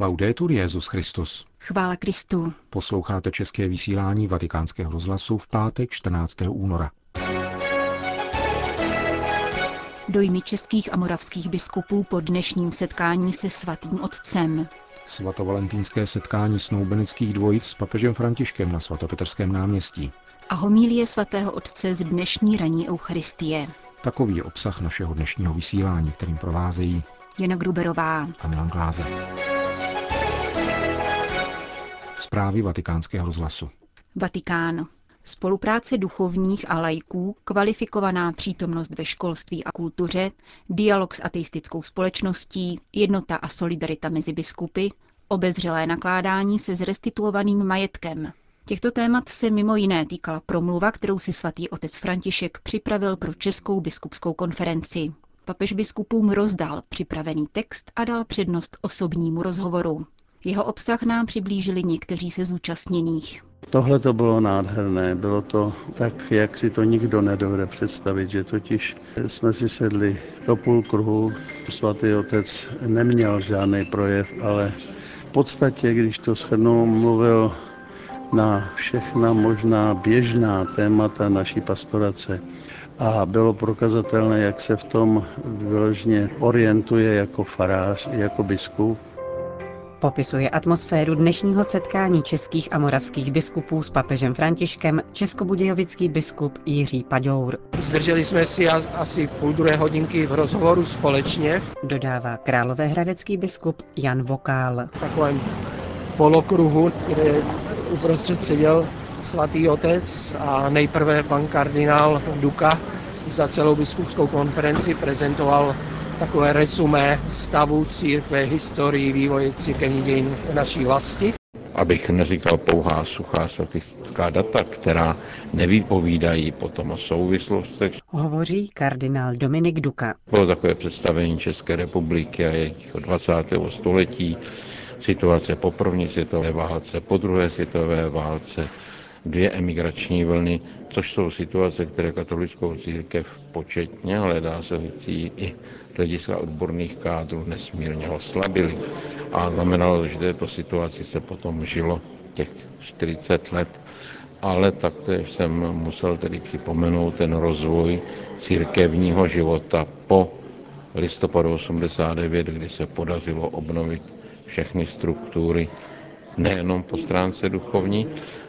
Laudetur Jezus Christus. Chvála Kristu. Posloucháte české vysílání Vatikánského rozhlasu v pátek 14. února. Dojmy českých a moravských biskupů po dnešním setkání se svatým otcem. Svatovalentínské setkání snoubenických dvojic s papežem Františkem na svatopetrském náměstí. A homílie svatého otce z dnešní ranní Eucharistie. Takový je obsah našeho dnešního vysílání, kterým provázejí Jana Gruberová a Milan Gláze. Zprávy vatikánského rozhlasu. Vatikán. Spolupráce duchovních a lajků, kvalifikovaná přítomnost ve školství a kultuře, dialog s ateistickou společností, jednota a solidarita mezi biskupy, obezřelé nakládání se zrestituovaným majetkem. Těchto témat se mimo jiné týkala promluva, kterou si svatý otec František připravil pro Českou biskupskou konferenci. Papež biskupům rozdal připravený text a dal přednost osobnímu rozhovoru. Jeho obsah nám přiblížili někteří se zúčastněných. Tohle to bylo nádherné, bylo to tak, jak si to nikdo nedovede představit, že totiž jsme si sedli do půl kruhu, svatý otec neměl žádný projev, ale v podstatě, když to shrnu, mluvil na všechna možná běžná témata naší pastorace. A bylo prokazatelné, jak se v tom vyložně orientuje jako farář, jako biskup Popisuje atmosféru dnešního setkání českých a moravských biskupů s papežem Františkem českobudějovický biskup Jiří Paďour. Zdrželi jsme si asi půl druhé hodinky v rozhovoru společně. Dodává královéhradecký biskup Jan Vokál. V takovém polokruhu, kde uprostřed seděl svatý otec a nejprve pan kardinál Duka za celou biskupskou konferenci prezentoval takové resumé stavu církve, historii, vývoje církevních dějin v naší vlasti. Abych neříkal pouhá suchá statistická data, která nevypovídají potom o souvislostech. Hovoří kardinál Dominik Duka. Bylo takové představení České republiky a jejich 20. století, situace po první světové válce, po druhé světové válce, dvě emigrační vlny, což jsou situace, které katolickou církev početně, ale dá se říct i z hlediska odborných kádrů nesmírně oslabily. A znamenalo, že této situaci se potom žilo těch 40 let. Ale taktéž jsem musel tedy připomenout ten rozvoj církevního života po listopadu 89, kdy se podařilo obnovit všechny struktury, nejenom po stránce duchovní.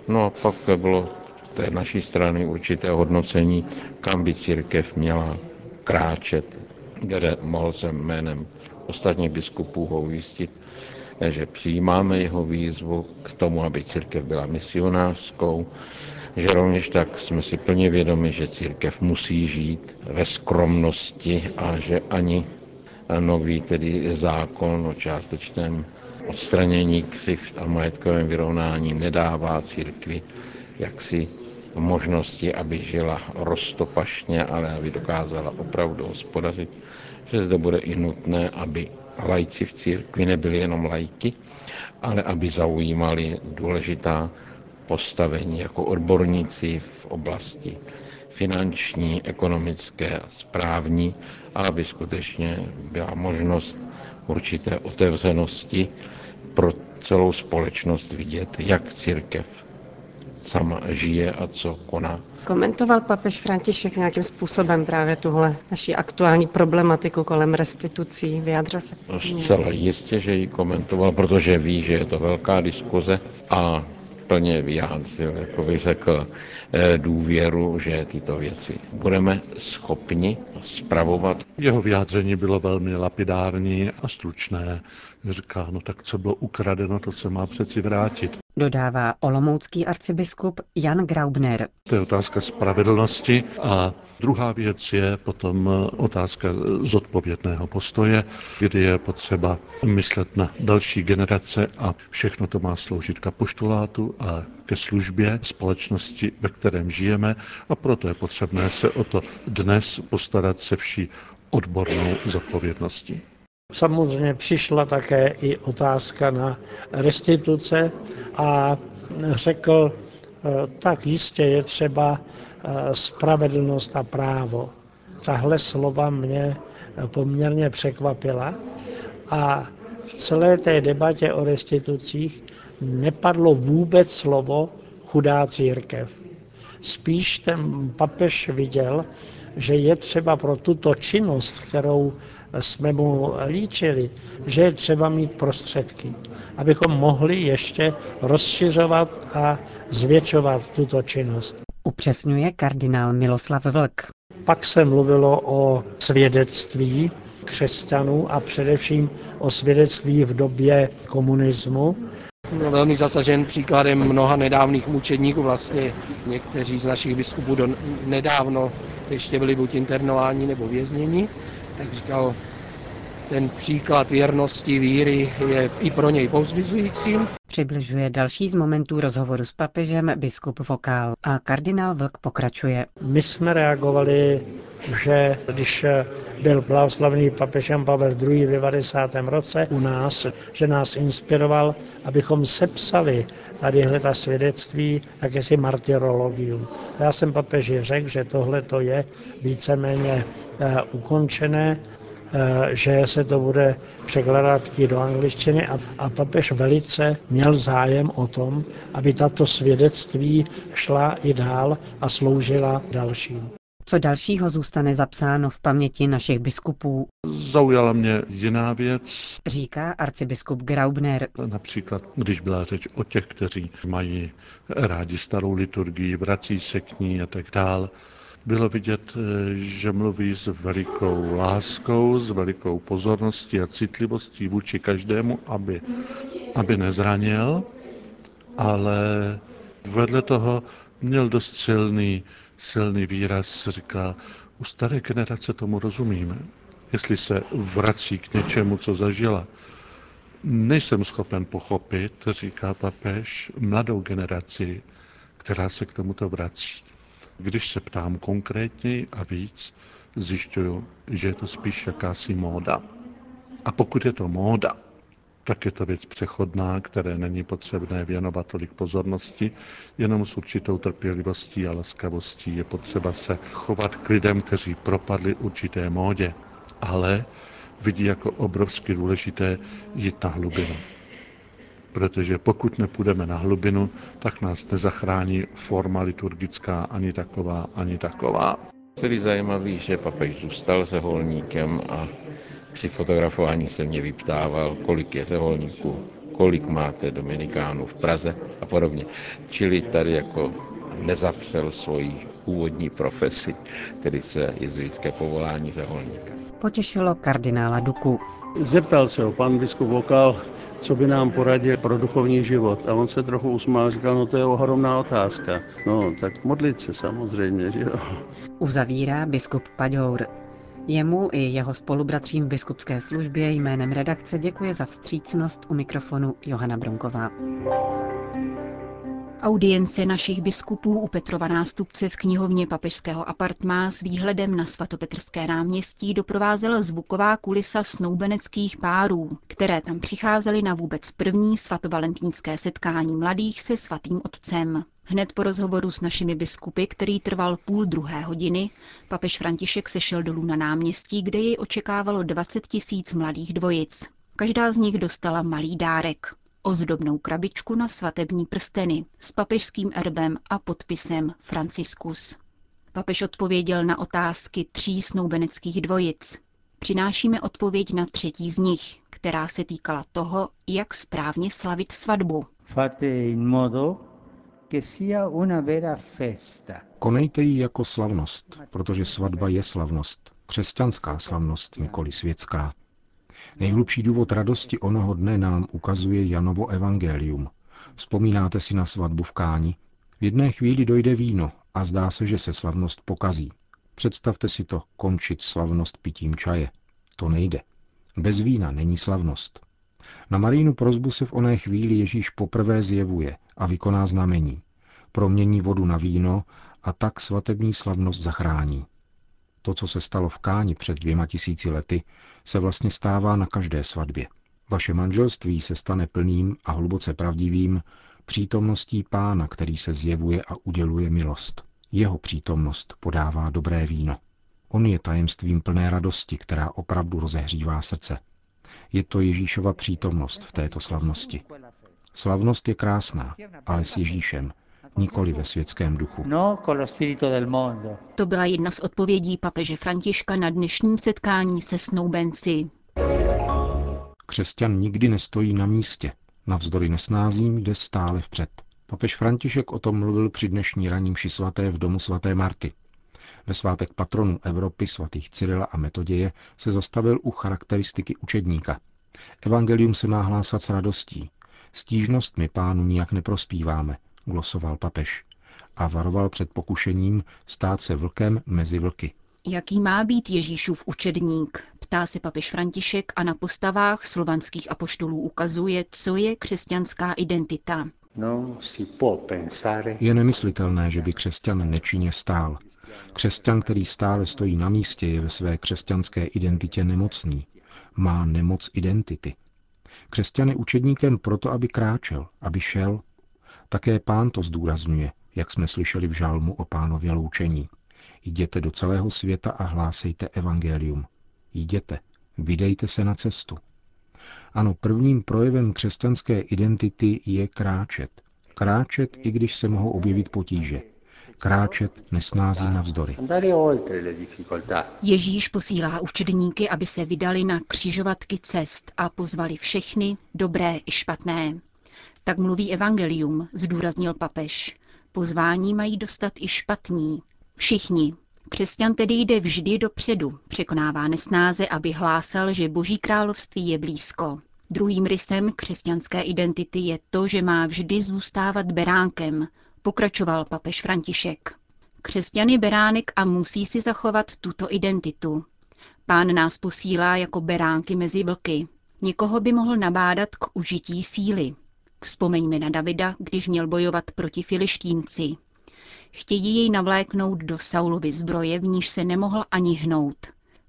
No a pak bylo té naší strany určité hodnocení, kam by církev měla kráčet, kde mohl jsem jménem ostatních biskupů ho ujistit, že přijímáme jeho výzvu k tomu, aby církev byla misionářskou, že rovněž tak jsme si plně vědomi, že církev musí žít ve skromnosti a že ani nový tedy zákon o částečném odstranění křivt a majetkovém vyrovnání nedává církvi jaksi možnosti, aby žila roztopašně, ale aby dokázala opravdu hospodařit, že zde bude i nutné, aby lajci v církvi nebyli jenom lajky, ale aby zaujímali důležitá postavení jako odborníci v oblasti finanční, ekonomické a správní, a aby skutečně byla možnost určité otevřenosti pro celou společnost vidět, jak církev sama žije a co koná. Komentoval papež František nějakým způsobem právě tuhle naši aktuální problematiku kolem restitucí? Vyjádřil se? Zcela jistě, že ji komentoval, protože ví, že je to velká diskuze a plně vyjádřil, jako bych řekl, eh, důvěru, že tyto věci budeme schopni spravovat. Jeho vyjádření bylo velmi lapidární a stručné. Říká, no tak co bylo ukradeno, to se má přeci vrátit. Dodává olomoucký arcibiskup Jan Graubner. To je otázka spravedlnosti a druhá věc je potom otázka zodpovědného postoje, kdy je potřeba myslet na další generace a všechno to má sloužit k apoštolátu a ke službě společnosti, ve kterém žijeme a proto je potřebné se o to dnes postarat se vší odbornou zodpovědností. Samozřejmě přišla také i otázka na restituce a řekl, eh, tak jistě je třeba eh, spravedlnost a právo. Tahle slova mě poměrně překvapila a v celé té debatě o restitucích nepadlo vůbec slovo chudá církev. Spíš ten papež viděl, že je třeba pro tuto činnost, kterou jsme mu líčili, že je třeba mít prostředky, abychom mohli ještě rozšiřovat a zvětšovat tuto činnost. Upřesňuje kardinál Miloslav Vlk. Pak se mluvilo o svědectví křesťanů a především o svědectví v době komunismu. Byl velmi zasažen příkladem mnoha nedávných mučedníků. Vlastně někteří z našich biskupů do nedávno ještě byli buď internováni nebo vězněni. Tak říkal, ten příklad věrnosti víry je i pro něj povzbuzující. Přibližuje další z momentů rozhovoru s papežem biskup Vokál a kardinál Vlk pokračuje. My jsme reagovali, že když byl blahoslavný papežem Pavel II. v 90. roce u nás, že nás inspiroval, abychom sepsali tadyhle ta svědectví, jakési martyrologium. Já jsem papeži řekl, že tohle to je víceméně uh, ukončené Eh, že se to bude překládat i do angličtiny a, a papež velice měl zájem o tom, aby tato svědectví šla i dál a sloužila dalším. Co dalšího zůstane zapsáno v paměti našich biskupů? Zaujala mě jiná věc. Říká arcibiskup Graubner. Například, když byla řeč o těch, kteří mají rádi starou liturgii, vrací se k ní a tak dál, bylo vidět, eh, že mluví s velikou láskou, s velikou pozorností a citlivostí vůči každému, aby, aby nezranil, ale vedle toho měl dost silný, silný výraz, říká, u staré generace tomu rozumíme. Jestli se vrací k něčemu, co zažila, nejsem schopen pochopit, říká papež, mladou generaci, která se k tomuto vrací. Když se ptám konkrétně a víc, zjišťuju, že je to spíš jakási móda. A pokud je to móda, tak je to věc přechodná, které není potřebné věnovat tolik pozornosti, jenom s určitou trpělivostí a laskavostí je potřeba se chovat k lidem, kteří propadli určité módě, ale vidí jako obrovsky důležité jít na hlubinu protože pokud nepůjdeme na hlubinu, tak nás nezachrání forma liturgická ani taková, ani taková. Byli zajímavý, že papež zůstal se holníkem a při fotografování se mě vyptával, kolik je zeholníků, kolik máte Dominikánů v Praze a podobně. Čili tady jako nezapřel svoji původní profesi, tedy své jezuitské povolání zeholníka. Potěšilo kardinála Duku. Zeptal se ho pan biskup Vokal, co by nám poradil pro duchovní život. A on se trochu usmál říkal, no to je ohromná otázka. No, tak modlit se samozřejmě, že jo. Uzavírá biskup Paďour. Jemu i jeho spolubratřím v biskupské službě jménem redakce děkuje za vstřícnost u mikrofonu Johana Bronková. Audience našich biskupů u Petrova nástupce v knihovně papežského apartmá s výhledem na svatopetrské náměstí doprovázela zvuková kulisa snoubeneckých párů, které tam přicházely na vůbec první svatovalentínské setkání mladých se svatým otcem. Hned po rozhovoru s našimi biskupy, který trval půl druhé hodiny, papež František sešel dolů na náměstí, kde jej očekávalo 20 tisíc mladých dvojic. Každá z nich dostala malý dárek ozdobnou krabičku na svatební prsteny s papežským erbem a podpisem Franciscus. Papež odpověděl na otázky tří snoubeneckých dvojic. Přinášíme odpověď na třetí z nich, která se týkala toho, jak správně slavit svatbu. Konejte ji jako slavnost, protože svatba je slavnost. Křesťanská slavnost, nikoli světská. Nejhlubší důvod radosti onoho dne nám ukazuje Janovo evangelium. Vzpomínáte si na svatbu v Káni? V jedné chvíli dojde víno a zdá se, že se slavnost pokazí. Představte si to, končit slavnost pitím čaje. To nejde. Bez vína není slavnost. Na Marínu prozbu se v oné chvíli Ježíš poprvé zjevuje a vykoná znamení. Promění vodu na víno a tak svatební slavnost zachrání. To, co se stalo v Káni před dvěma tisíci lety, se vlastně stává na každé svatbě. Vaše manželství se stane plným a hluboce pravdivým přítomností pána, který se zjevuje a uděluje milost. Jeho přítomnost podává dobré víno. On je tajemstvím plné radosti, která opravdu rozehřívá srdce. Je to Ježíšova přítomnost v této slavnosti. Slavnost je krásná, ale s Ježíšem, nikoli ve světském duchu. No to byla jedna z odpovědí papeže Františka na dnešním setkání se snoubenci. Křesťan nikdy nestojí na místě. Navzdory nesnázím jde stále vpřed. Papež František o tom mluvil při dnešní raním ši svaté v domu svaté Marty. Ve svátek patronů Evropy svatých Cyrila a Metoděje se zastavil u charakteristiky učedníka. Evangelium se má hlásat s radostí. Stížnostmi pánu nijak neprospíváme, glosoval papež a varoval před pokušením stát se vlkem mezi vlky. Jaký má být Ježíšův učedník? Ptá se papež František a na postavách slovanských apoštolů ukazuje, co je křesťanská identita. Je nemyslitelné, že by křesťan nečinně stál. Křesťan, který stále stojí na místě, je ve své křesťanské identitě nemocný. Má nemoc identity. Křesťan je učedníkem proto, aby kráčel, aby šel. Také pán to zdůrazňuje, jak jsme slyšeli v žalmu o pánově loučení. Jděte do celého světa a hlásejte evangelium. Jděte, vydejte se na cestu. Ano, prvním projevem křesťanské identity je kráčet. Kráčet, i když se mohou objevit potíže. Kráčet nesnází navzdory. Ježíš posílá učedníky, aby se vydali na křižovatky cest a pozvali všechny, dobré i špatné. Tak mluví evangelium, zdůraznil papež. Pozvání mají dostat i špatní. Všichni. Křesťan tedy jde vždy dopředu, překonává nesnáze, aby hlásal, že Boží království je blízko. Druhým rysem křesťanské identity je to, že má vždy zůstávat beránkem, pokračoval papež František. Křesťan je beránek a musí si zachovat tuto identitu. Pán nás posílá jako beránky mezi vlky. Někoho by mohl nabádat k užití síly. Vzpomeňme na Davida, když měl bojovat proti filištínci. Chtějí jej navléknout do Saulovy zbroje, v níž se nemohl ani hnout.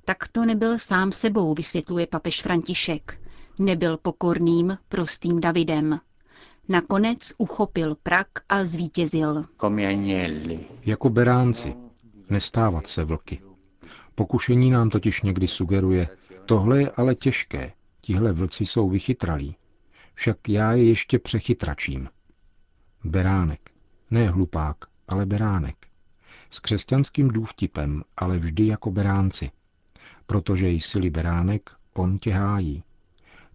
Tak to nebyl sám sebou, vysvětluje papež František. Nebyl pokorným, prostým Davidem. Nakonec uchopil prak a zvítězil. Jako beránci, nestávat se vlky. Pokušení nám totiž někdy sugeruje, tohle je ale těžké, tihle vlci jsou vychytralí. Však já je ještě přechytračím. Beránek, ne hlupák, ale beránek. S křesťanským důvtipem, ale vždy jako beránci. Protože jsi-li beránek, on tě hájí.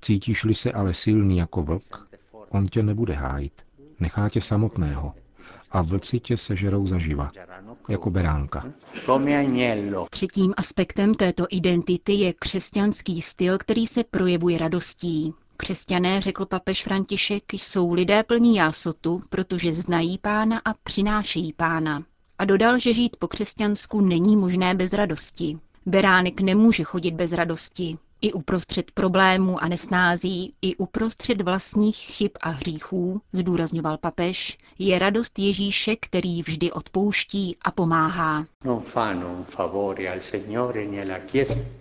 Cítíš-li se ale silný jako vlk, on tě nebude hájit. Nechá tě samotného. A vlci tě sežerou zaživa, jako beránka. Třetím aspektem této identity je křesťanský styl, který se projevuje radostí. Křesťané, řekl papež František, jsou lidé plní jásotu, protože znají pána a přinášejí pána. A dodal, že žít po křesťansku není možné bez radosti. Beránek nemůže chodit bez radosti. I uprostřed problémů a nesnází, i uprostřed vlastních chyb a hříchů, zdůrazňoval papež, je radost Ježíše, který vždy odpouští a pomáhá.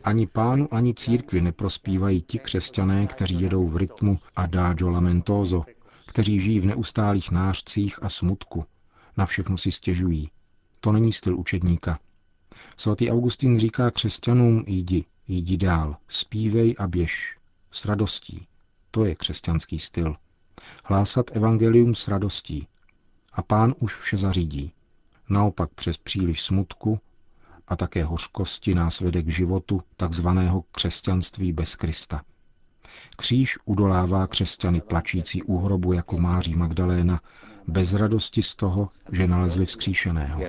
Ani pánu, ani církvi neprospívají ti křesťané, kteří jedou v rytmu adagio lamentoso, kteří žijí v neustálých nářcích a smutku. Na všechno si stěžují. To není styl učedníka. Svatý Augustín říká křesťanům jdi, Jdi dál, zpívej a běž. S radostí. To je křesťanský styl. Hlásat evangelium s radostí. A pán už vše zařídí. Naopak přes příliš smutku a také hořkosti nás vede k životu takzvaného křesťanství bez Krista. Kříž udolává křesťany plačící u hrobu jako Máří Magdaléna bez radosti z toho, že nalezli vzkříšeného.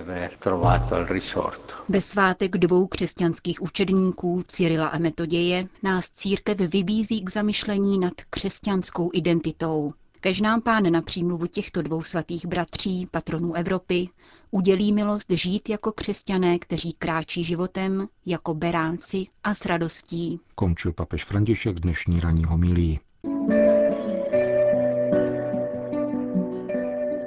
Ve svátek dvou křesťanských učedníků Cyrila a Metoděje nás církev vybízí k zamyšlení nad křesťanskou identitou. Kež nám pán na přímluvu těchto dvou svatých bratří, patronů Evropy, udělí milost žít jako křesťané, kteří kráčí životem jako beránci a s radostí. Končil papež František dnešní ranní homilí.